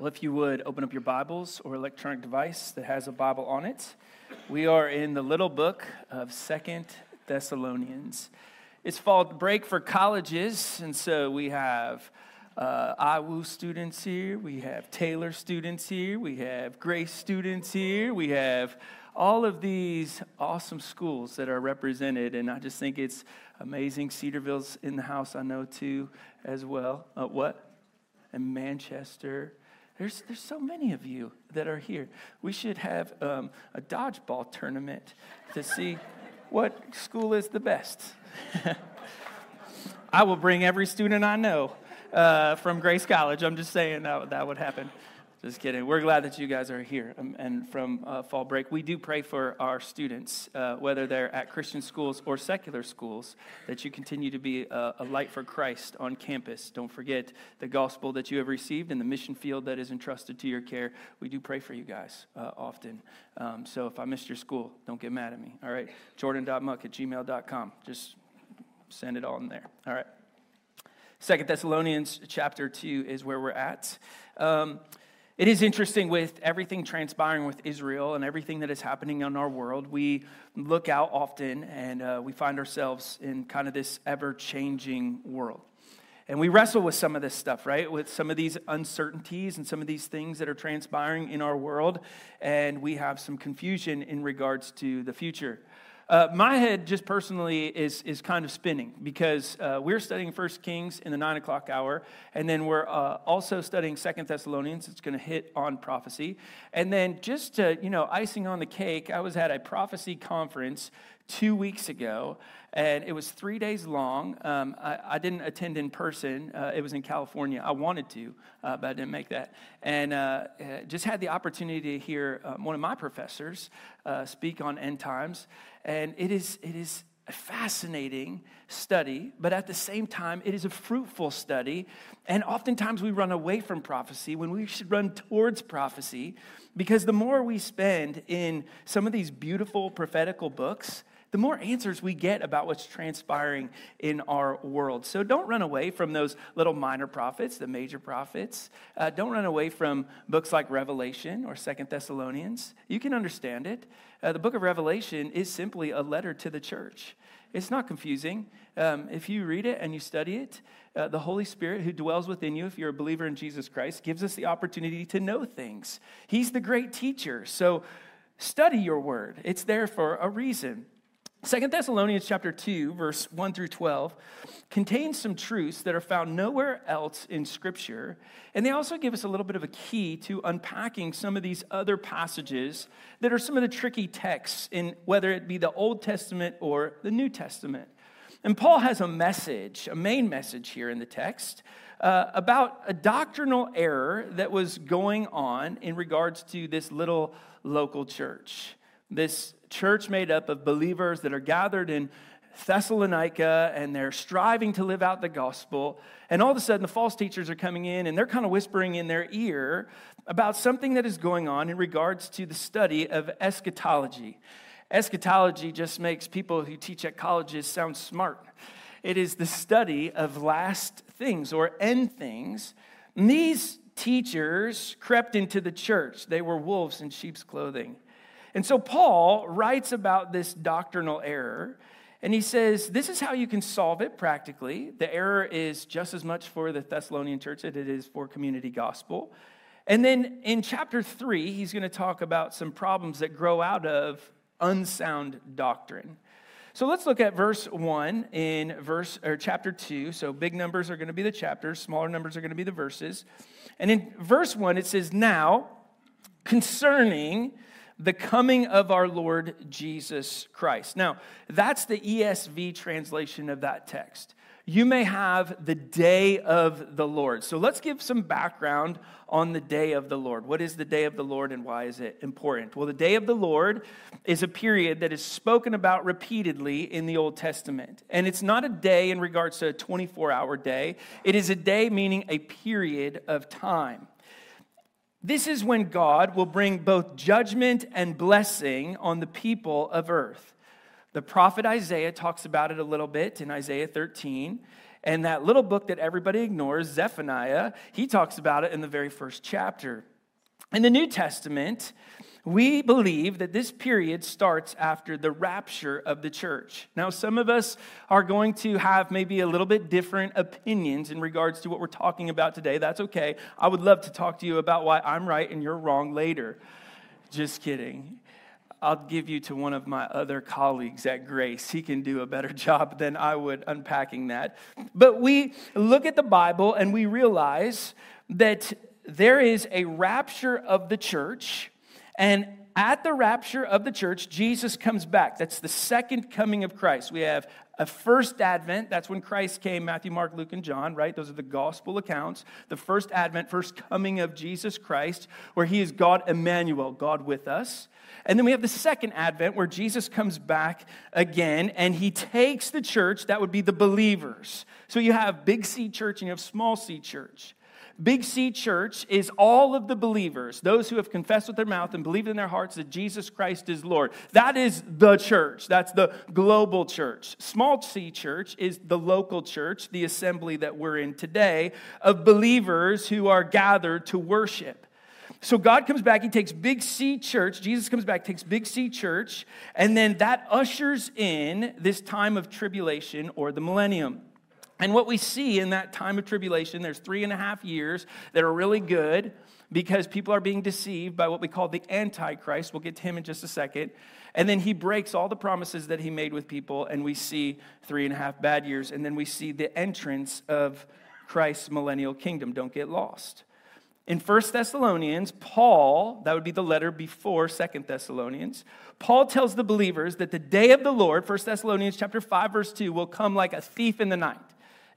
Well, if you would open up your Bibles or electronic device that has a Bible on it, we are in the little book of Second Thessalonians. It's fall break for colleges, and so we have uh, IWU students here, we have Taylor students here, we have Grace students here, we have all of these awesome schools that are represented, and I just think it's amazing. Cedarville's in the house, I know too, as well. Uh, what? And Manchester. There's, there's so many of you that are here. We should have um, a dodgeball tournament to see what school is the best. I will bring every student I know uh, from Grace College. I'm just saying that, that would happen. Just kidding. We're glad that you guys are here um, and from uh, fall break. We do pray for our students, uh, whether they're at Christian schools or secular schools, that you continue to be a, a, light for Christ on campus. Don't forget the gospel that you have received and the mission field that is entrusted to your care. We do pray for you guys uh, often. Um, so if I missed your school, don't get mad at me. All right? Jordan.muck at gmail.com. Just send it all in there. All right. Second Thessalonians chapter 2 is where we're at. Um, it is interesting with everything transpiring with Israel and everything that is happening in our world. We look out often and uh, we find ourselves in kind of this ever changing world. And we wrestle with some of this stuff, right? With some of these uncertainties and some of these things that are transpiring in our world. And we have some confusion in regards to the future. Uh, my head, just personally, is, is kind of spinning because uh, we're studying First Kings in the nine o'clock hour, and then we're uh, also studying Second Thessalonians. It's going to hit on prophecy, and then just to, you know, icing on the cake, I was at a prophecy conference two weeks ago, and it was three days long. Um, I, I, didn't attend in person, uh, it was in California. I wanted to, uh, but I didn't make that. And uh, uh just had the opportunity to hear um, one of my professors uh, speak on end times, and it is, it is a fascinating study, but at the same time, it is a fruitful study. And oftentimes we run away from prophecy when we should run towards prophecy because the more we spend in some of these beautiful prophetical books, the more answers we get about what's transpiring in our world. So don't run away from those little minor prophets, the major prophets. Uh, don't run away from books like Revelation or Second Thessalonians. You can understand it. Uh, the book of Revelation is simply a letter to the church. It's not confusing. Um, if you read it and you study it, uh, the Holy Spirit who dwells within you, if you're a believer in Jesus Christ, gives us the opportunity to know things. He's the great teacher. So study your word, it's there for a reason. Second Thessalonians chapter 2 verse 1 through 12 contains some truths that are found nowhere else in scripture and they also give us a little bit of a key to unpacking some of these other passages that are some of the tricky texts in whether it be the Old Testament or the New Testament. And Paul has a message, a main message here in the text uh, about a doctrinal error that was going on in regards to this little local church. This church made up of believers that are gathered in Thessalonica and they're striving to live out the gospel. And all of a sudden, the false teachers are coming in and they're kind of whispering in their ear about something that is going on in regards to the study of eschatology. Eschatology just makes people who teach at colleges sound smart. It is the study of last things or end things. And these teachers crept into the church, they were wolves in sheep's clothing. And so Paul writes about this doctrinal error, and he says, This is how you can solve it practically. The error is just as much for the Thessalonian church as it is for community gospel. And then in chapter three, he's going to talk about some problems that grow out of unsound doctrine. So let's look at verse 1 in verse or chapter 2. So big numbers are going to be the chapters, smaller numbers are going to be the verses. And in verse 1 it says, "Now concerning the coming of our Lord Jesus Christ. Now, that's the ESV translation of that text. you may have the day of the Lord. So let's give some background on the day of the Lord. What is the day of the Lord and why is it important? Well, the day of the Lord is a period that is spoken about repeatedly in the Old Testament. And it's not a day in regards to a 24 hour day, it is a day meaning a period of time. This is when God will bring both judgment and blessing on the people of earth. The prophet Isaiah talks about it a little bit in Isaiah 13. And that little book that everybody ignores, Zephaniah, he talks about it in the very first chapter. In the New Testament, we believe that this period starts after the rapture of the church. Now, some of us are going to have maybe a little bit different opinions in regards to what we're talking about today. That's okay. I would love to talk to you about why I'm right and you're wrong later. Just kidding. I'll give you to one of my other colleagues at Grace. He can do a better job than I would unpacking that. But we look at the Bible and we realize that there is a rapture of the church, and at the rapture of the church, Jesus comes back. That's the second coming of Christ. We have a first advent, that's when Christ came Matthew, Mark, Luke, and John, right? Those are the gospel accounts. The first advent, first coming of Jesus Christ, where he is God Emmanuel, God with us. And then we have the second advent where Jesus comes back again and he takes the church, that would be the believers. So you have big C church and you have small c church. Big C church is all of the believers, those who have confessed with their mouth and believed in their hearts that Jesus Christ is Lord. That is the church. That's the global church. Small c church is the local church, the assembly that we're in today, of believers who are gathered to worship. So God comes back, he takes Big C church, Jesus comes back, takes Big C church, and then that ushers in this time of tribulation or the millennium. And what we see in that time of tribulation, there's three and a half years that are really good because people are being deceived by what we call the Antichrist. We'll get to him in just a second. And then he breaks all the promises that he made with people, and we see three and a half bad years. And then we see the entrance of Christ's millennial kingdom. Don't get lost. In 1 Thessalonians, Paul, that would be the letter before 2 Thessalonians, Paul tells the believers that the day of the Lord, 1 Thessalonians chapter 5 verse 2, will come like a thief in the night.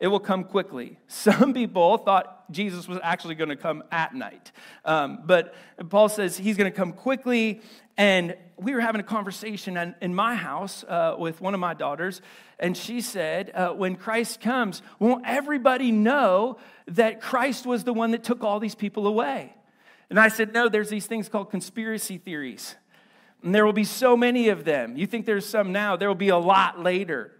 It will come quickly. Some people thought Jesus was actually going to come at night. Um, but Paul says he's going to come quickly. And we were having a conversation in my house uh, with one of my daughters. And she said, uh, When Christ comes, won't everybody know that Christ was the one that took all these people away? And I said, No, there's these things called conspiracy theories. And there will be so many of them. You think there's some now, there will be a lot later.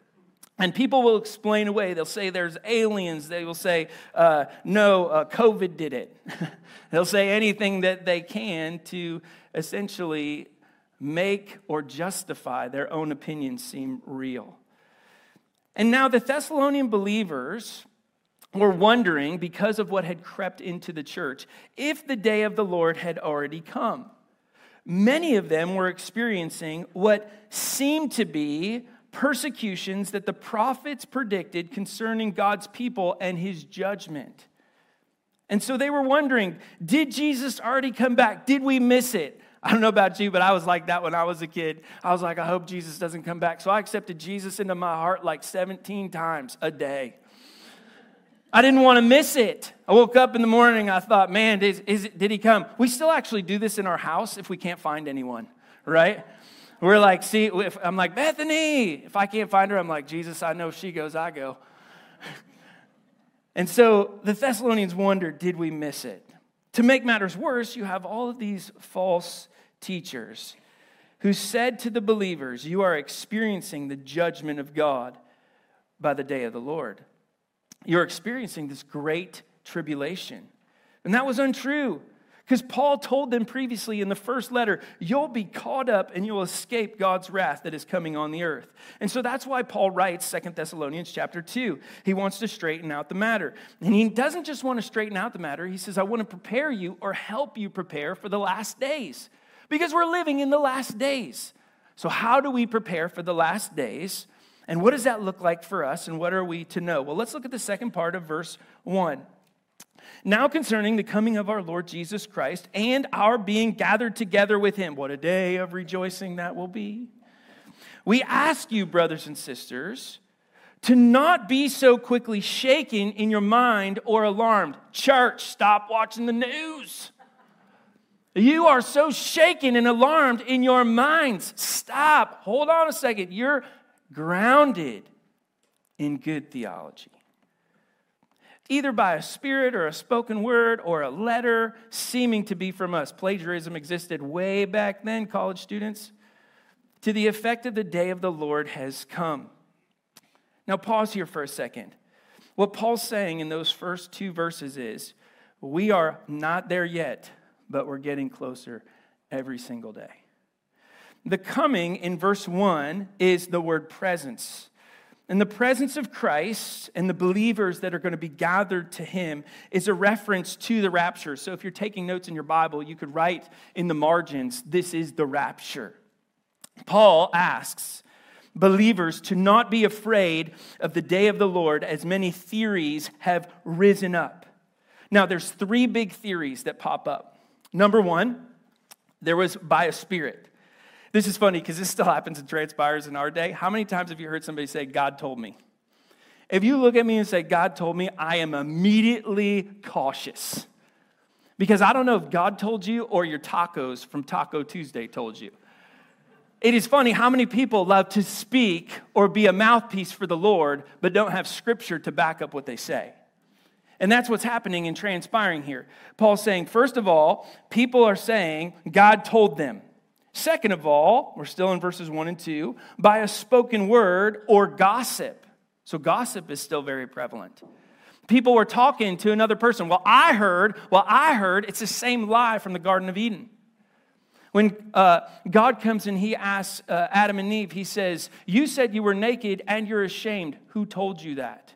And people will explain away. They'll say there's aliens. They will say, uh, no, uh, COVID did it. They'll say anything that they can to essentially make or justify their own opinions seem real. And now the Thessalonian believers were wondering, because of what had crept into the church, if the day of the Lord had already come. Many of them were experiencing what seemed to be persecutions that the prophets predicted concerning God's people and his judgment. And so they were wondering did Jesus already come back? Did we miss it? I don't know about you, but I was like that when I was a kid. I was like, I hope Jesus doesn't come back. So I accepted Jesus into my heart like 17 times a day. I didn't want to miss it. I woke up in the morning, I thought, man, is, is, did he come? We still actually do this in our house if we can't find anyone, right? We're like, see, if, I'm like, Bethany. If I can't find her, I'm like, Jesus, I know she goes, I go. and so the Thessalonians wondered, did we miss it? To make matters worse, you have all of these false teachers who said to the believers, You are experiencing the judgment of God by the day of the Lord. You're experiencing this great tribulation. And that was untrue. Because Paul told them previously in the first letter, you'll be caught up and you'll escape God's wrath that is coming on the earth. And so that's why Paul writes Second Thessalonians chapter 2. He wants to straighten out the matter. And he doesn't just want to straighten out the matter, he says, I want to prepare you or help you prepare for the last days. Because we're living in the last days. So, how do we prepare for the last days? And what does that look like for us? And what are we to know? Well, let's look at the second part of verse 1. Now, concerning the coming of our Lord Jesus Christ and our being gathered together with him, what a day of rejoicing that will be. We ask you, brothers and sisters, to not be so quickly shaken in your mind or alarmed. Church, stop watching the news. You are so shaken and alarmed in your minds. Stop. Hold on a second. You're grounded in good theology. Either by a spirit or a spoken word or a letter seeming to be from us. Plagiarism existed way back then, college students, to the effect of the day of the Lord has come. Now, pause here for a second. What Paul's saying in those first two verses is we are not there yet, but we're getting closer every single day. The coming in verse 1 is the word presence. And the presence of Christ and the believers that are going to be gathered to him is a reference to the rapture. So if you're taking notes in your Bible, you could write in the margins, this is the rapture. Paul asks, believers to not be afraid of the day of the Lord as many theories have risen up. Now, there's three big theories that pop up. Number one, there was by a spirit. This is funny because this still happens and transpires in our day. How many times have you heard somebody say, God told me? If you look at me and say, God told me, I am immediately cautious. Because I don't know if God told you or your tacos from Taco Tuesday told you. It is funny how many people love to speak or be a mouthpiece for the Lord, but don't have scripture to back up what they say. And that's what's happening and transpiring here. Paul's saying, first of all, people are saying God told them. Second of all, we're still in verses 1 and 2, by a spoken word or gossip. So gossip is still very prevalent. People were talking to another person. Well, I heard, well, I heard, it's the same lie from the Garden of Eden. When uh, God comes and he asks uh, Adam and Eve, he says, You said you were naked and you're ashamed. Who told you that?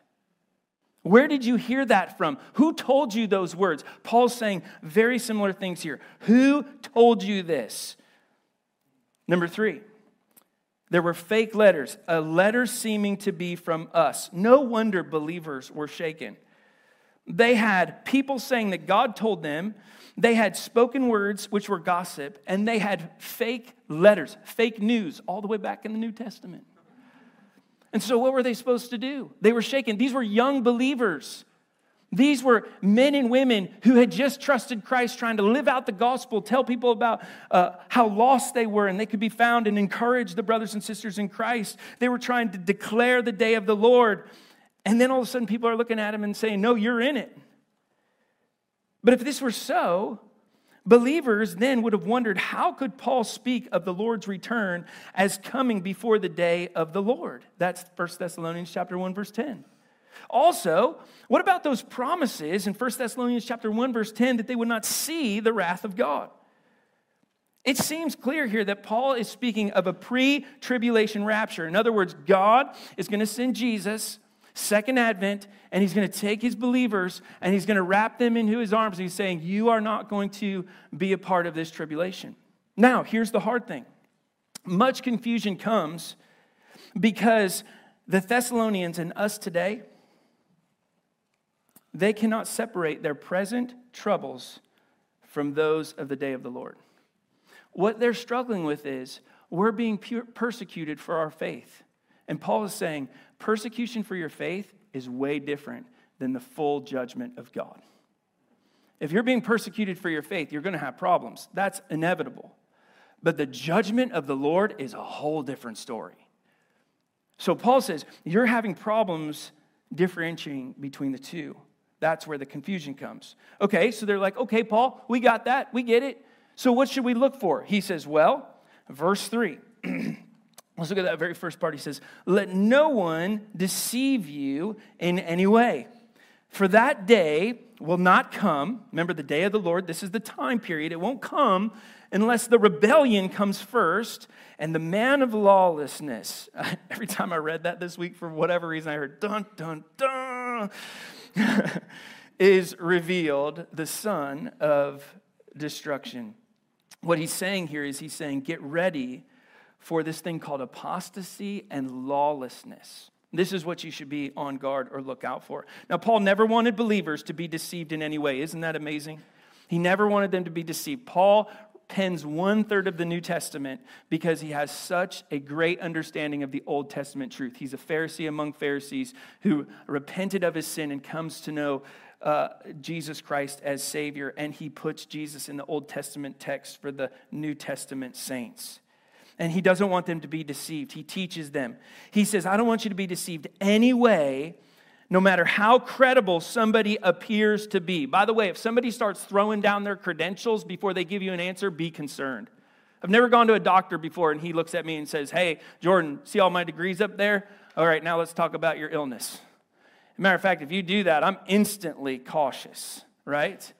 Where did you hear that from? Who told you those words? Paul's saying very similar things here. Who told you this? Number three, there were fake letters, a letter seeming to be from us. No wonder believers were shaken. They had people saying that God told them they had spoken words, which were gossip, and they had fake letters, fake news, all the way back in the New Testament. And so, what were they supposed to do? They were shaken. These were young believers. These were men and women who had just trusted Christ, trying to live out the gospel, tell people about uh, how lost they were and they could be found, and encourage the brothers and sisters in Christ. They were trying to declare the day of the Lord. And then all of a sudden, people are looking at him and saying, No, you're in it. But if this were so, believers then would have wondered how could Paul speak of the Lord's return as coming before the day of the Lord? That's 1 Thessalonians chapter 1 verse 10. Also, what about those promises in 1 Thessalonians chapter 1 verse 10 that they would not see the wrath of God? It seems clear here that Paul is speaking of a pre-tribulation rapture. In other words, God is going to send Jesus second advent, and he's going to take his believers and he's going to wrap them into his arms. And he's saying, You are not going to be a part of this tribulation. Now, here's the hard thing much confusion comes because the Thessalonians and us today, they cannot separate their present troubles from those of the day of the Lord. What they're struggling with is we're being persecuted for our faith. And Paul is saying, persecution for your faith is way different than the full judgment of God. If you're being persecuted for your faith, you're going to have problems. That's inevitable. But the judgment of the Lord is a whole different story. So Paul says, you're having problems differentiating between the two. That's where the confusion comes. Okay, so they're like, okay, Paul, we got that. We get it. So what should we look for? He says, well, verse 3. Let's look at that very first part. He says, Let no one deceive you in any way. For that day will not come. Remember, the day of the Lord, this is the time period. It won't come unless the rebellion comes first and the man of lawlessness. Every time I read that this week, for whatever reason, I heard dun, dun, dun, is revealed, the son of destruction. What he's saying here is he's saying, Get ready for this thing called apostasy and lawlessness. This is what you should be on guard or look out for. Now, Paul never wanted believers to be deceived in any way. Isn't that amazing? He never wanted them to be deceived. Paul pens one third of the New Testament because he has such a great understanding of the Old Testament truth. He's a Pharisee among Pharisees who repented of his sin and comes to know uh, Jesus Christ as Savior, and he puts Jesus in the Old Testament text for the New Testament saints. And he doesn't want them to be deceived. He teaches them. He says, I don't want you to be deceived anyway no matter how credible somebody appears to be. By the way, if somebody starts throwing down their credentials before they give you an answer, be concerned. I've never gone to a doctor before and he looks at me and says, Hey, Jordan, see all my degrees up there? All right, now let's talk about your illness. matter of fact, if you do that, I'm instantly cautious, right?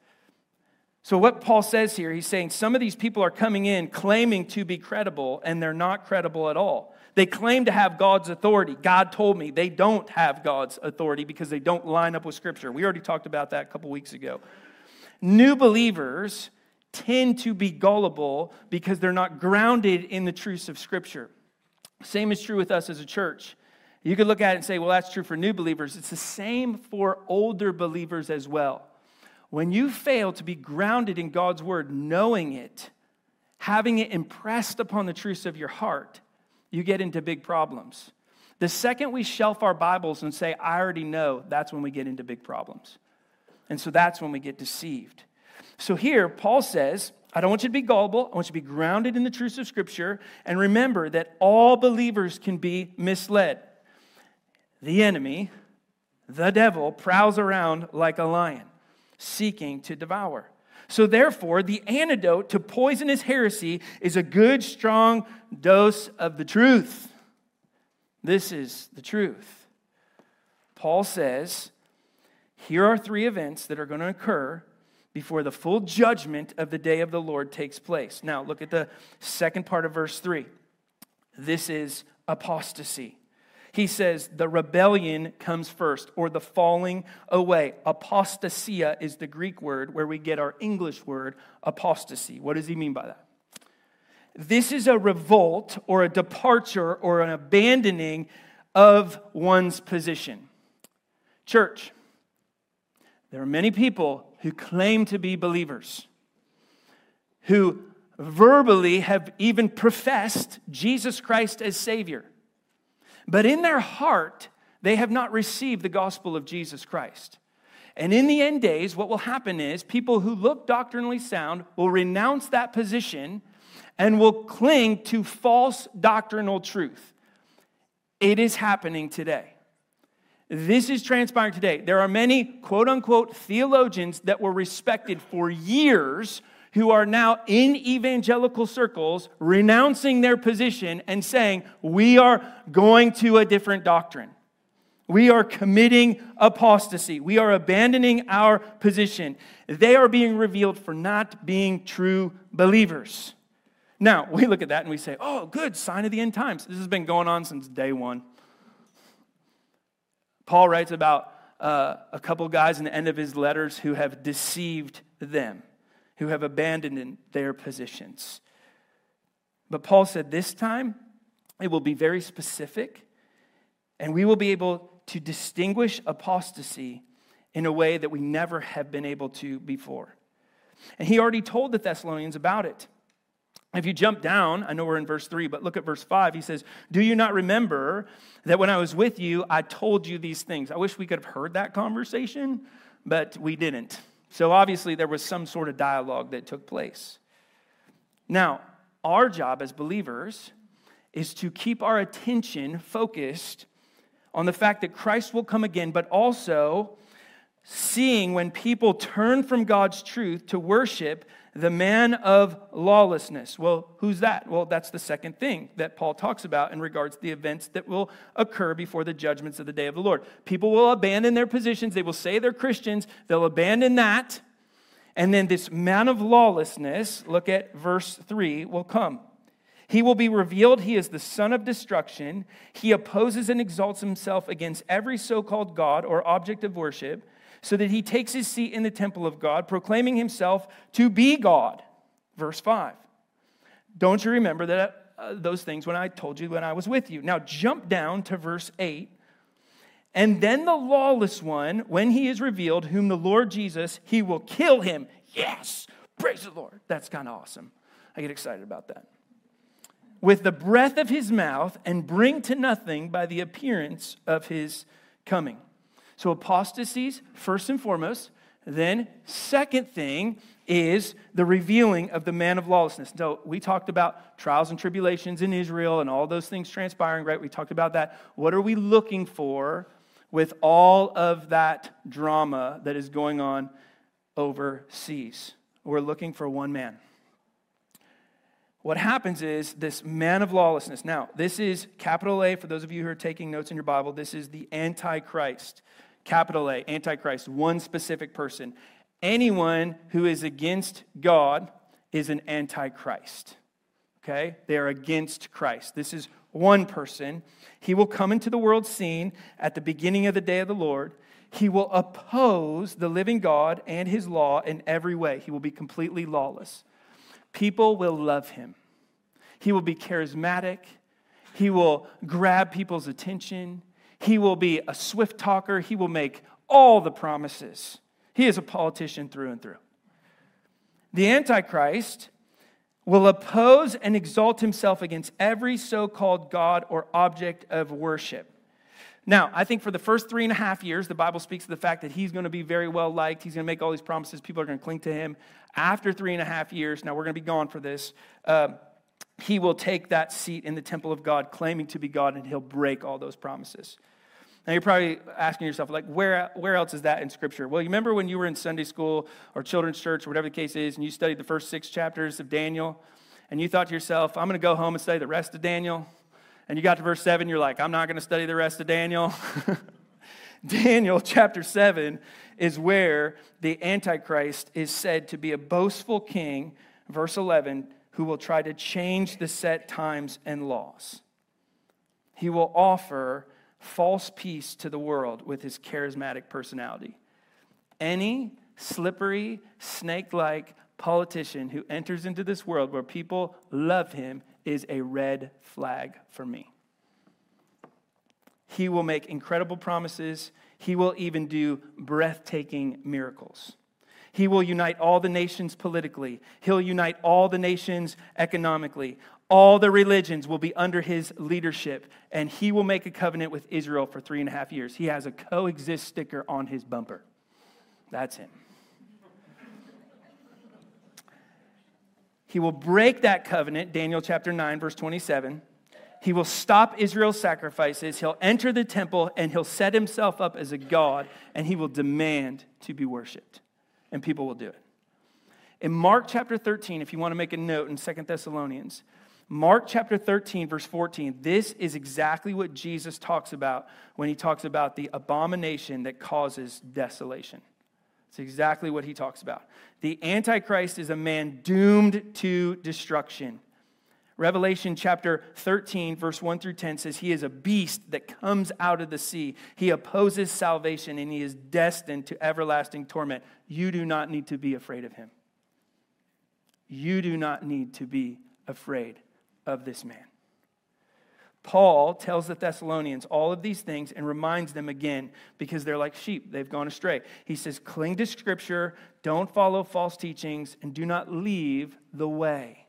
So, what Paul says here, he's saying some of these people are coming in claiming to be credible, and they're not credible at all. They claim to have God's authority. God told me they don't have God's authority because they don't line up with Scripture. We already talked about that a couple weeks ago. New believers tend to be gullible because they're not grounded in the truths of Scripture. Same is true with us as a church. You could look at it and say, well, that's true for new believers. It's the same for older believers as well. When you fail to be grounded in God's word, knowing it, having it impressed upon the truths of your heart, you get into big problems. The second we shelf our Bibles and say, I already know, that's when we get into big problems. And so that's when we get deceived. So here, Paul says, I don't want you to be gullible. I want you to be grounded in the truths of Scripture. And remember that all believers can be misled. The enemy, the devil, prowls around like a lion, seeking to devour. So, therefore, the antidote to poisonous heresy is a good, strong dose of the truth. This is the truth. Paul says, here are three events that are going to occur before the full judgment of the day of the Lord takes place. Now, look at the second part of verse 3. This is apostasy he says the rebellion comes first, or the falling away. Apostasia is the Greek word where we get our English word apostasy. What does he mean by that? This is a revolt or a departure or an abandoning of one's position. Church, there are many people who claim to be believers, who verbally have even professed Jesus Christ as Savior. But in their heart, they have not received the gospel of Jesus Christ. And in the end days, what will happen is people who look doctrinally sound will renounce that position and will cling to false doctrinal truth. It is happening today. This is transpiring today. There are many quote unquote theologians that were respected for years who are now in evangelical circles renouncing their position and saying, We are going to a different doctrine. We are committing apostasy. We are abandoning our position. They are being revealed for not being true believers. Now, we look at that and we say, oh, good, sign of the end times. This has been going on since day one. Paul writes about uh, a couple guys in the end of his letters who have deceived them who have abandoned their positions. But Paul said this time it will be very specific, and we will be able to distinguish apostasy in a way that we never have been able to before. And he already told the Thessalonians about it. If you jump down, I know we're in verse 3, but look at verse 5. He says, Do you not remember that when I was with you, I told you these things? I wish we could have heard that conversation, but we didn't. So obviously, there was some sort of dialogue that took place. Now, our job as believers is to keep our attention focused on the fact that Christ will come again, but also seeing when people turn from God's truth to worship the man of lawlessness. Well, who's that? Well, that's the second thing that Paul talks about in regards to the events that will occur before the judgments of the day of the Lord. People will abandon their positions, they will say they're Christians, they'll abandon that. And then this man of lawlessness, look at verse 3, will come. He will be revealed. He is the son of destruction. He opposes and exalts himself against every so called God or object of worship so that he takes his seat in the temple of God, proclaiming himself to be God. Verse 5. Don't you remember that uh, those things when I told you when I was with you? Now jump down to verse 8. And then the lawless one, when he is revealed, whom the Lord Jesus, he will kill him. Yes, praise the Lord. That's kind of awesome. I get excited about that. With the breath of his mouth and bring to nothing by the appearance of his coming. So, apostasies, first and foremost. Then, second thing is the revealing of the man of lawlessness. So, we talked about trials and tribulations in Israel and all those things transpiring, right? We talked about that. What are we looking for with all of that drama that is going on overseas? We're looking for one man what happens is this man of lawlessness. Now, this is capital A for those of you who are taking notes in your Bible. This is the Antichrist. Capital A, Antichrist, one specific person. Anyone who is against God is an Antichrist. Okay? They are against Christ. This is one person. He will come into the world scene at the beginning of the day of the Lord. He will oppose the living God and his law in every way. He will be completely lawless. People will love him. He will be charismatic. He will grab people's attention. He will be a swift talker. He will make all the promises. He is a politician through and through. The Antichrist will oppose and exalt himself against every so called God or object of worship. Now, I think for the first three and a half years, the Bible speaks of the fact that he's going to be very well liked. He's going to make all these promises. People are going to cling to him. After three and a half years, now we're going to be gone for this, uh, he will take that seat in the temple of God, claiming to be God, and he'll break all those promises. Now, you're probably asking yourself, like, where, where else is that in Scripture? Well, you remember when you were in Sunday school or children's church or whatever the case is, and you studied the first six chapters of Daniel, and you thought to yourself, I'm going to go home and study the rest of Daniel? and you got to verse 7, you're like, I'm not going to study the rest of Daniel. Daniel chapter 7 is where the Antichrist is said to be a boastful king, verse 11, who will try to change the set times and laws. He will offer false peace to the world with his charismatic personality. Any slippery, snake like politician who enters into this world where people love him is a red flag for me. He will make incredible promises. He will even do breathtaking miracles. He will unite all the nations politically. He'll unite all the nations economically. All the religions will be under his leadership, and he will make a covenant with Israel for three and a half years. He has a coexist sticker on his bumper. That's him. He will break that covenant, Daniel chapter 9, verse 27. He will stop Israel's sacrifices. He'll enter the temple and he'll set himself up as a God and he will demand to be worshiped. And people will do it. In Mark chapter 13, if you want to make a note in Second Thessalonians, Mark chapter 13, verse 14, this is exactly what Jesus talks about when he talks about the abomination that causes desolation. It's exactly what he talks about. The Antichrist is a man doomed to destruction. Revelation chapter 13, verse 1 through 10 says, He is a beast that comes out of the sea. He opposes salvation and he is destined to everlasting torment. You do not need to be afraid of him. You do not need to be afraid of this man. Paul tells the Thessalonians all of these things and reminds them again because they're like sheep. They've gone astray. He says, Cling to Scripture, don't follow false teachings, and do not leave the way.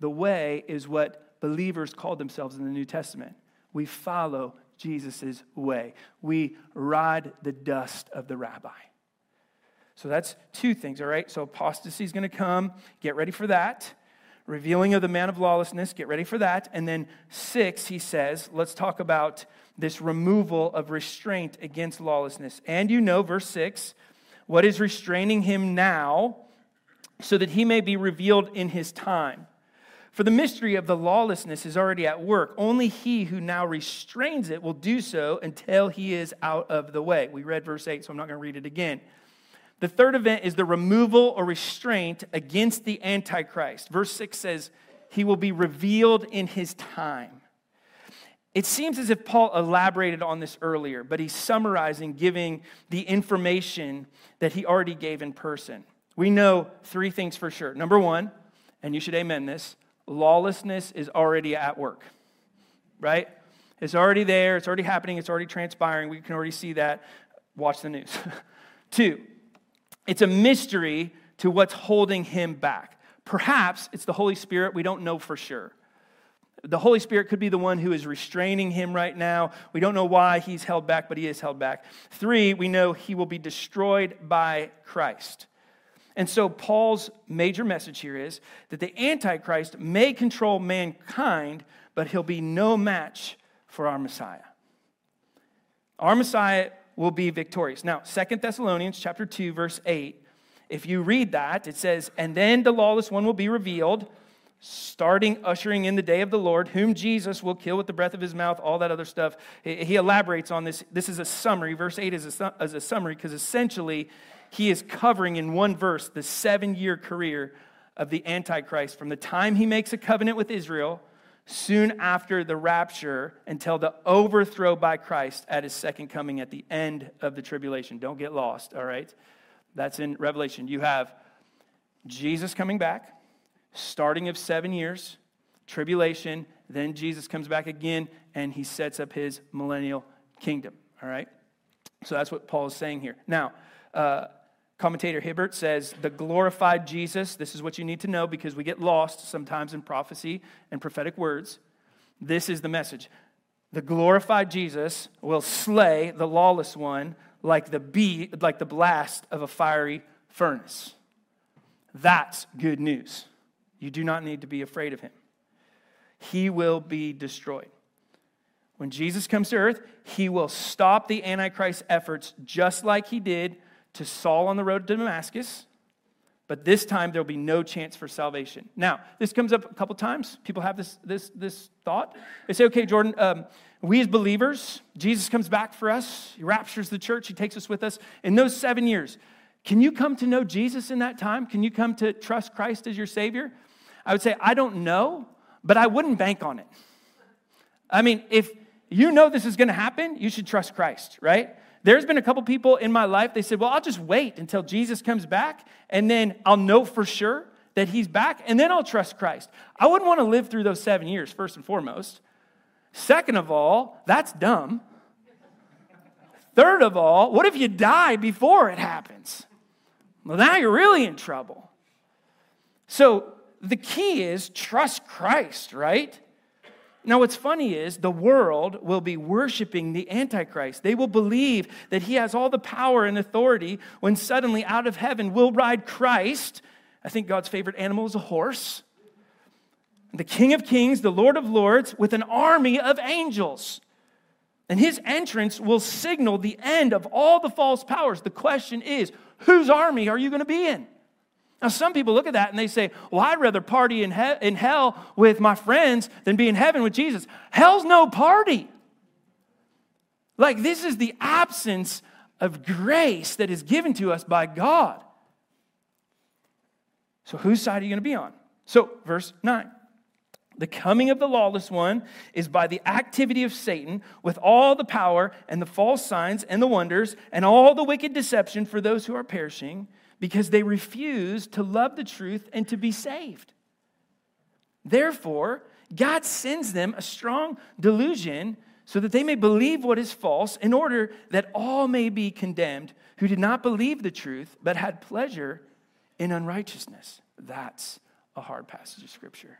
The way is what believers called themselves in the New Testament. We follow Jesus' way, we ride the dust of the rabbi. So that's two things, all right? So apostasy is going to come. Get ready for that revealing of the man of lawlessness. Get ready for that. And then, six, he says, let's talk about this removal of restraint against lawlessness. And you know, verse six, what is restraining him now so that he may be revealed in his time. For the mystery of the lawlessness is already at work. Only he who now restrains it will do so until he is out of the way. We read verse 8, so I'm not going to read it again. The third event is the removal or restraint against the Antichrist. Verse 6 says, He will be revealed in his time. It seems as if Paul elaborated on this earlier, but he's summarizing, giving the information that he already gave in person. We know three things for sure. Number one, and you should amen this lawlessness is already at work, right? It's already there, it's already happening, it's already transpiring. We can already see that. Watch the news. Two, it's a mystery to what's holding him back. Perhaps it's the Holy Spirit. We don't know for sure. The Holy Spirit could be the one who is restraining him right now. We don't know why he's held back, but he is held back. Three, we know he will be destroyed by Christ. And so, Paul's major message here is that the Antichrist may control mankind, but he'll be no match for our Messiah. Our Messiah will be victorious. Now, Second Thessalonians chapter 2, verse 8, if you read that, it says, And then the lawless one will be revealed starting ushering in the day of the Lord, whom Jesus will kill with the breath of his mouth, all that other stuff. He elaborates on this. This is a summary. Verse 8 is a, is a summary because essentially he is covering in one verse the seven year career of the Antichrist from the time he makes a covenant with Israel, soon after the rapture, until the overthrow by Christ at his second coming at the end of the tribulation. Don't get lost, all right? That's in Revelation. You have Jesus coming back starting of seven years, tribulation, then Jesus comes back again and he sets up his millennial kingdom. All right? So that's what Paul is saying here. Now, uh, commentator Hiebert says the glorified Jesus, this is what you need to know because we get lost sometimes in prophecy and prophetic words. This is the message. The glorified Jesus will slay the lawless one like the bee, like the blast of a fiery furnace. That's good news. You do not need to be afraid of him. He will be destroyed. When Jesus comes to earth, he will stop the Antichrist's efforts just like he did to Saul on the road to Damascus. But this time there'll be no chance for salvation. Now, this comes up a couple times. People have this, this, this thought. They say, okay, Jordan, um, we as believers, Jesus comes back for us. He raptures the church. He takes us with us. In those seven years, can you come to know Jesus in that time? Can you come to trust Christ as your Savior? I would say, I don't know, but I wouldn't bank on it. I mean, if you know this is going to happen, you should trust Christ, right? There's been a couple people in my life, they said, Well, I'll just wait until Jesus comes back, and then I'll know for sure that he's back, and then I'll trust Christ. I wouldn't want to live through those seven years, first and foremost. Second of all, that's dumb. Third of all, what if you die before it happens? Well, now you're really in trouble. So the key is trust Christ, right? Now, what's funny is the world will be worshiping the Antichrist. They will believe that he has all the power and authority when suddenly out of heaven will ride Christ. I think God's favorite animal is a horse. The King of Kings, the Lord of Lords, with an army of angels. And his entrance will signal the end of all the false powers. The question is, whose army are you going to be in? Now, some people look at that and they say, Well, I'd rather party in, he- in hell with my friends than be in heaven with Jesus. Hell's no party. Like, this is the absence of grace that is given to us by God. So, whose side are you going to be on? So, verse 9. The coming of the lawless one is by the activity of Satan with all the power and the false signs and the wonders and all the wicked deception for those who are perishing because they refuse to love the truth and to be saved. Therefore, God sends them a strong delusion so that they may believe what is false, in order that all may be condemned who did not believe the truth but had pleasure in unrighteousness. That's a hard passage of Scripture.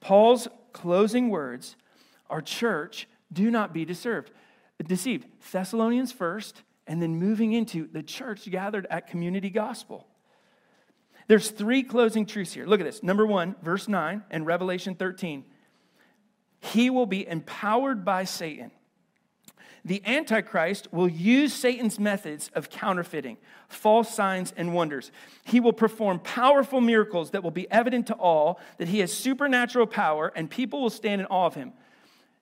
Paul's closing words are church, do not be deceived. Deceived. Thessalonians first, and then moving into the church gathered at Community Gospel. There's three closing truths here. Look at this. Number one, verse 9 and Revelation 13. He will be empowered by Satan. The Antichrist will use Satan's methods of counterfeiting, false signs, and wonders. He will perform powerful miracles that will be evident to all that he has supernatural power, and people will stand in awe of him.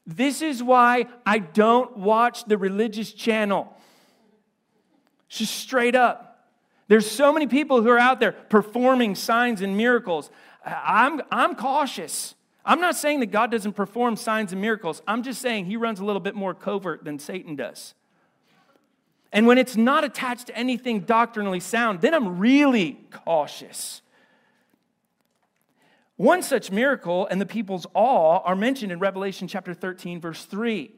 This is why I don't watch the religious channel. Just straight up. There's so many people who are out there performing signs and miracles. I'm, I'm cautious. I'm not saying that God doesn't perform signs and miracles. I'm just saying he runs a little bit more covert than Satan does. And when it's not attached to anything doctrinally sound, then I'm really cautious. One such miracle and the people's awe are mentioned in Revelation chapter 13, verse 3.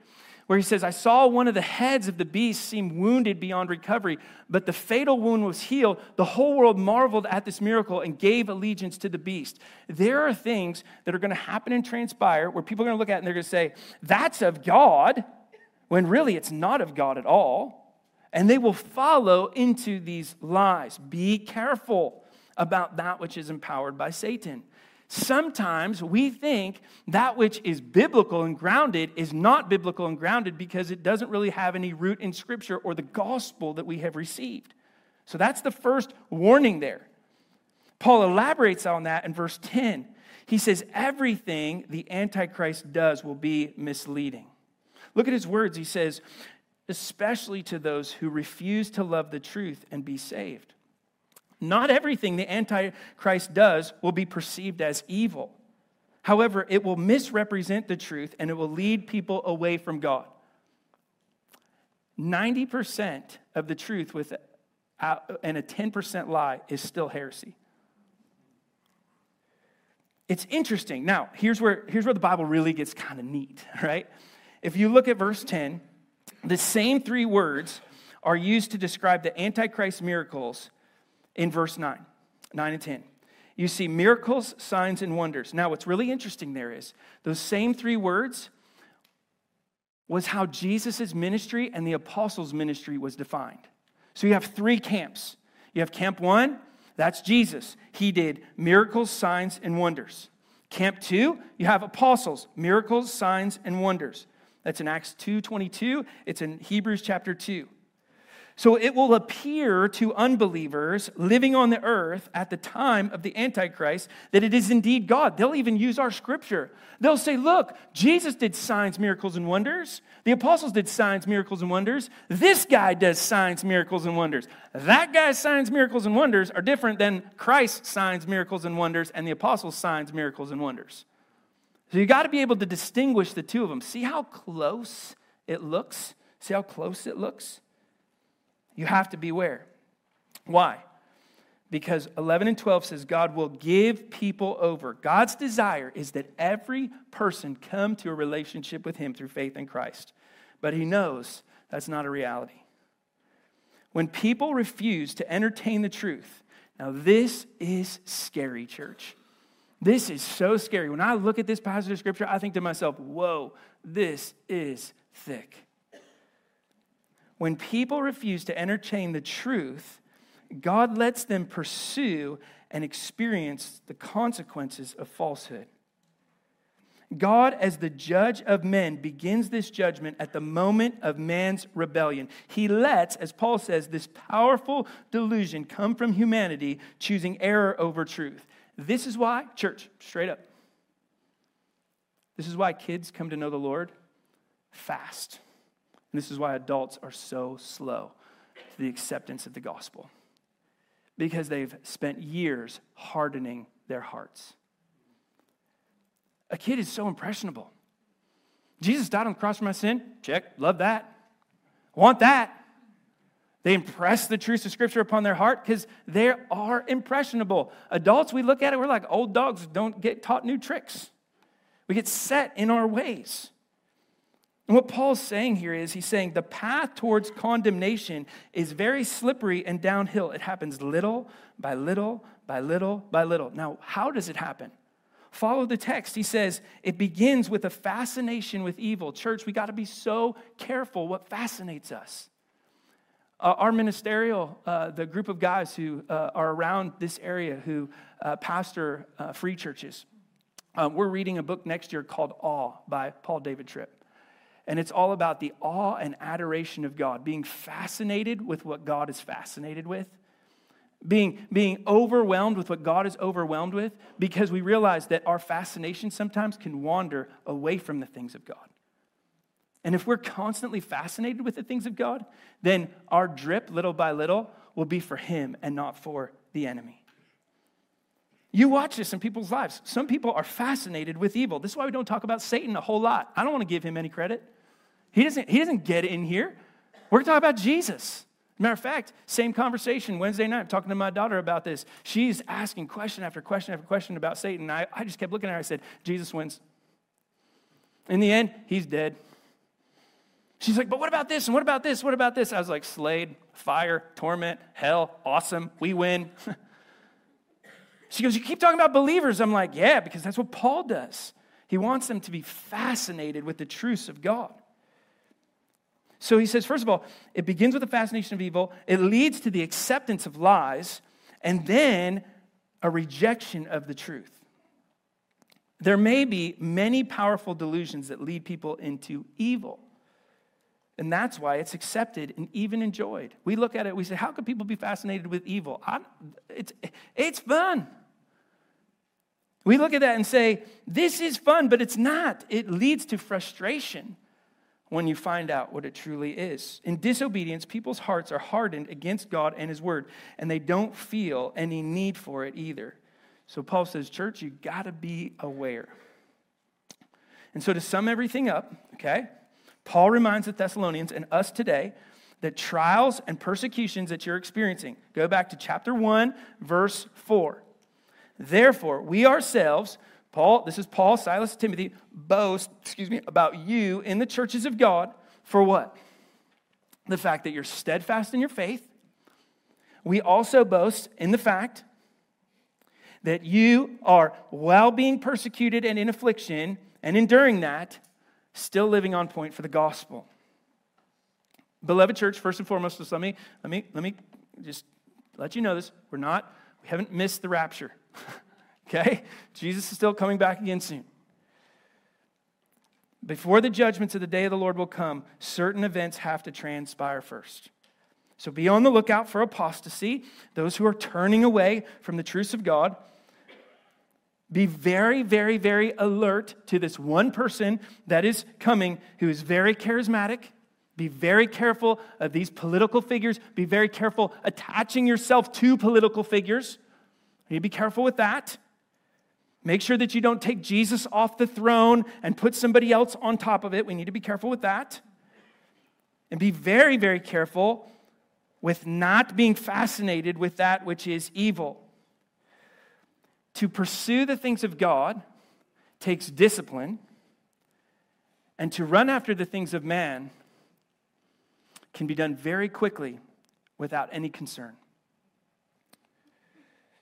Where he says, I saw one of the heads of the beast seem wounded beyond recovery, but the fatal wound was healed. The whole world marveled at this miracle and gave allegiance to the beast. There are things that are going to happen and transpire where people are going to look at it and they're going to say, That's of God, when really it's not of God at all. And they will follow into these lies. Be careful about that which is empowered by Satan. Sometimes we think that which is biblical and grounded is not biblical and grounded because it doesn't really have any root in Scripture or the gospel that we have received. So that's the first warning there. Paul elaborates on that in verse 10. He says, Everything the Antichrist does will be misleading. Look at his words. He says, Especially to those who refuse to love the truth and be saved. Not everything the Antichrist does will be perceived as evil. However, it will misrepresent the truth and it will lead people away from God. 90% of the truth with and a 10% lie is still heresy. It's interesting. Now, here's where, here's where the Bible really gets kind of neat, right? If you look at verse 10, the same three words are used to describe the Antichrist miracles in verse 9, 9 and 10. You see miracles, signs, and wonders. Now, what's really interesting there is those same three words was how Jesus' ministry and the apostles' ministry was defined. So you have three camps. You have camp one, that's Jesus. He did miracles, signs, and wonders. Camp two, you have apostles, miracles, signs, and wonders. That's in Acts 2:22. It's in Hebrews chapter 2. So it will appear to unbelievers living on the earth at the time of the Antichrist that it is indeed God. They'll even use our scripture. They'll say, Look, Jesus did signs, miracles, and wonders. The apostles did signs, miracles, and wonders. This guy does signs, miracles, and wonders. That guy's signs, miracles, and wonders are different than Christ's signs, miracles, and wonders and the apostles' signs, miracles, and wonders. So you got to be able to distinguish the two of them. See how close it looks? See how close it looks? You have to beware. Why? Because 11 and 12 says God will give people over. God's desire is that every person come to a relationship with Him through faith in Christ. But He knows that's not a reality. When people refuse to entertain the truth, now this is scary, church. This is so scary. When I look at this passage of scripture, I think to myself, whoa, this is thick. When people refuse to entertain the truth, God lets them pursue and experience the consequences of falsehood. God, as the judge of men, begins this judgment at the moment of man's rebellion. He lets, as Paul says, this powerful delusion come from humanity, choosing error over truth. This is why, church, straight up, this is why kids come to know the Lord fast. And this is why adults are so slow to the acceptance of the gospel because they've spent years hardening their hearts. A kid is so impressionable. Jesus died on the cross for my sin. Check. Love that. Want that. They impress the truths of Scripture upon their heart because they are impressionable. Adults, we look at it, we're like old dogs don't get taught new tricks. We get set in our ways. And what Paul's saying here is he's saying the path towards condemnation is very slippery and downhill. It happens little by little by little by little. Now, how does it happen? Follow the text. He says it begins with a fascination with evil. Church, we got to be so careful what fascinates us. Uh, our ministerial, uh, the group of guys who uh, are around this area who uh, pastor uh, free churches, uh, we're reading a book next year called Awe by Paul David Tripp. And it's all about the awe and adoration of God, being fascinated with what God is fascinated with, being, being overwhelmed with what God is overwhelmed with, because we realize that our fascination sometimes can wander away from the things of God. And if we're constantly fascinated with the things of God, then our drip, little by little, will be for Him and not for the enemy. You watch this in people's lives. Some people are fascinated with evil. This is why we don't talk about Satan a whole lot. I don't want to give him any credit. He doesn't, he doesn't get in here. We're talking about Jesus. Matter of fact, same conversation Wednesday night, I'm talking to my daughter about this. She's asking question after question after question about Satan. I, I just kept looking at her. I said, Jesus wins. In the end, he's dead. She's like, but what about this? And what about this? What about this? I was like, Slade, fire, torment, hell, awesome, we win. she goes, You keep talking about believers. I'm like, Yeah, because that's what Paul does. He wants them to be fascinated with the truths of God. So he says, first of all, it begins with the fascination of evil, it leads to the acceptance of lies, and then a rejection of the truth. There may be many powerful delusions that lead people into evil. And that's why it's accepted and even enjoyed. We look at it, we say, How could people be fascinated with evil? I, it's, it's fun. We look at that and say, This is fun, but it's not. It leads to frustration when you find out what it truly is. In disobedience, people's hearts are hardened against God and His Word, and they don't feel any need for it either. So Paul says, Church, you got to be aware. And so to sum everything up, okay? Paul reminds the Thessalonians and us today that trials and persecutions that you're experiencing, go back to chapter 1, verse 4. Therefore, we ourselves, Paul, this is Paul, Silas, Timothy, boast, excuse me, about you in the churches of God for what? The fact that you're steadfast in your faith. We also boast in the fact that you are, while being persecuted and in affliction and enduring that, still living on point for the gospel. Beloved church, first and foremost, just let me, let me, let me just let you know this. We're not, we haven't missed the rapture. okay? Jesus is still coming back again soon. Before the judgments of the day of the Lord will come, certain events have to transpire first. So be on the lookout for apostasy, those who are turning away from the truths of God. Be very, very, very alert to this one person that is coming who is very charismatic. Be very careful of these political figures. Be very careful attaching yourself to political figures. You be careful with that. Make sure that you don't take Jesus off the throne and put somebody else on top of it. We need to be careful with that. And be very, very careful with not being fascinated with that which is evil. To pursue the things of God takes discipline, and to run after the things of man can be done very quickly without any concern.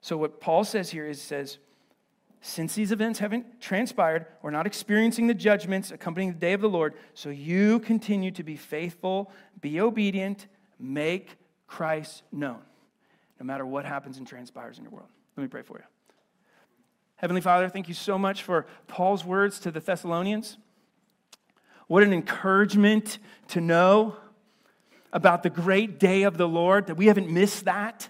So, what Paul says here is says, since these events haven't transpired, we're not experiencing the judgments accompanying the day of the Lord, so you continue to be faithful, be obedient, make Christ known, no matter what happens and transpires in your world. Let me pray for you. Heavenly Father, thank you so much for Paul's words to the Thessalonians. What an encouragement to know about the great day of the Lord, that we haven't missed that.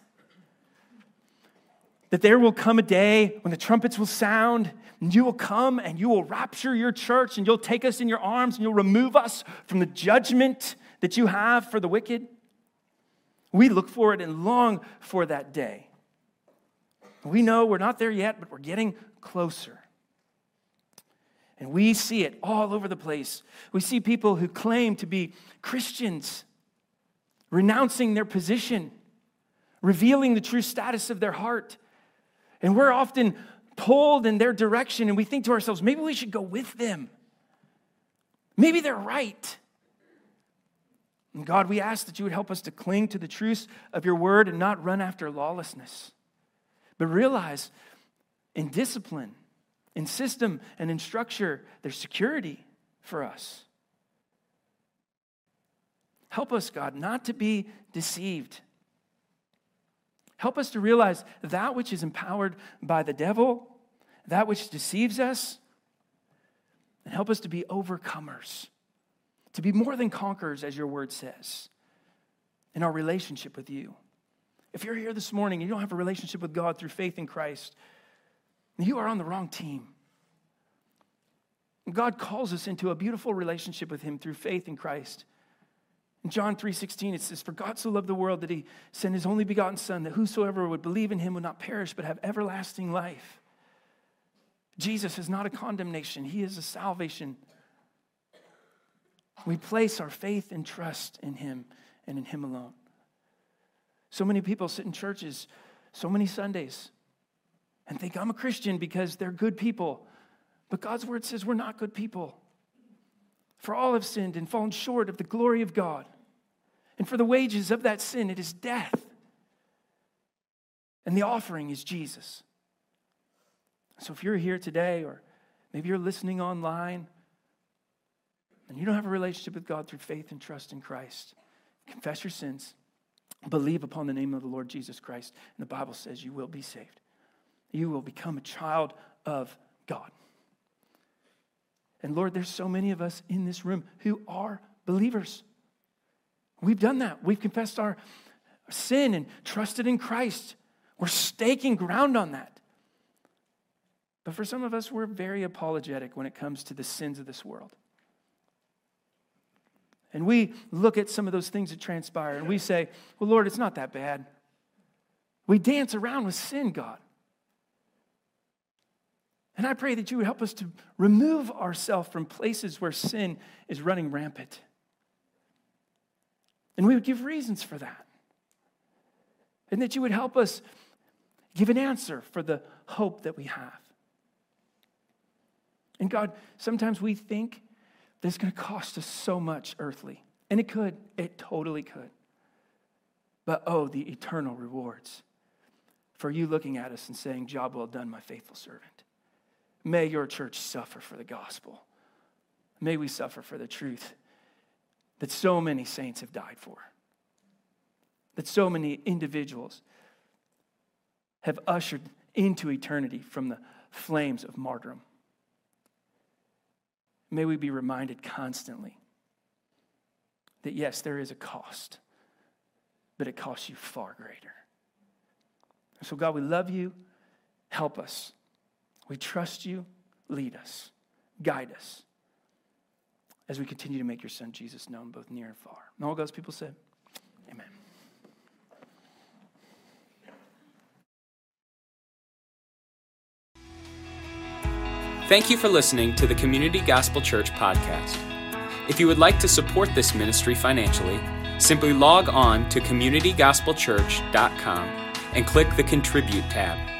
That there will come a day when the trumpets will sound, and you will come and you will rapture your church, and you'll take us in your arms, and you'll remove us from the judgment that you have for the wicked. We look forward and long for that day. We know we're not there yet, but we're getting closer. And we see it all over the place. We see people who claim to be Christians renouncing their position, revealing the true status of their heart. And we're often pulled in their direction, and we think to ourselves, maybe we should go with them. Maybe they're right. And God, we ask that you would help us to cling to the truths of your word and not run after lawlessness. But realize in discipline, in system, and in structure, there's security for us. Help us, God, not to be deceived. Help us to realize that which is empowered by the devil, that which deceives us, and help us to be overcomers, to be more than conquerors, as your word says, in our relationship with you. If you're here this morning and you don't have a relationship with God through faith in Christ, you are on the wrong team. God calls us into a beautiful relationship with Him through faith in Christ. In John 3:16 it says for God so loved the world that he sent his only begotten son that whosoever would believe in him would not perish but have everlasting life. Jesus is not a condemnation, he is a salvation. We place our faith and trust in him and in him alone. So many people sit in churches so many Sundays and think I'm a Christian because they're good people. But God's word says we're not good people. For all have sinned and fallen short of the glory of God. And for the wages of that sin, it is death. And the offering is Jesus. So if you're here today, or maybe you're listening online, and you don't have a relationship with God through faith and trust in Christ, confess your sins, believe upon the name of the Lord Jesus Christ, and the Bible says you will be saved. You will become a child of God. And Lord, there's so many of us in this room who are believers. We've done that. We've confessed our sin and trusted in Christ. We're staking ground on that. But for some of us, we're very apologetic when it comes to the sins of this world. And we look at some of those things that transpire and we say, Well, Lord, it's not that bad. We dance around with sin, God. And I pray that you would help us to remove ourselves from places where sin is running rampant. And we would give reasons for that. And that you would help us give an answer for the hope that we have. And God, sometimes we think that it's going to cost us so much earthly. And it could, it totally could. But oh, the eternal rewards for you looking at us and saying, Job well done, my faithful servant. May your church suffer for the gospel. May we suffer for the truth that so many saints have died for, that so many individuals have ushered into eternity from the flames of martyrdom. May we be reminded constantly that yes, there is a cost, but it costs you far greater. So, God, we love you. Help us. We trust you. Lead us. Guide us as we continue to make your son Jesus known both near and far. And all God's people said, Amen. Thank you for listening to the Community Gospel Church podcast. If you would like to support this ministry financially, simply log on to communitygospelchurch.com and click the Contribute tab.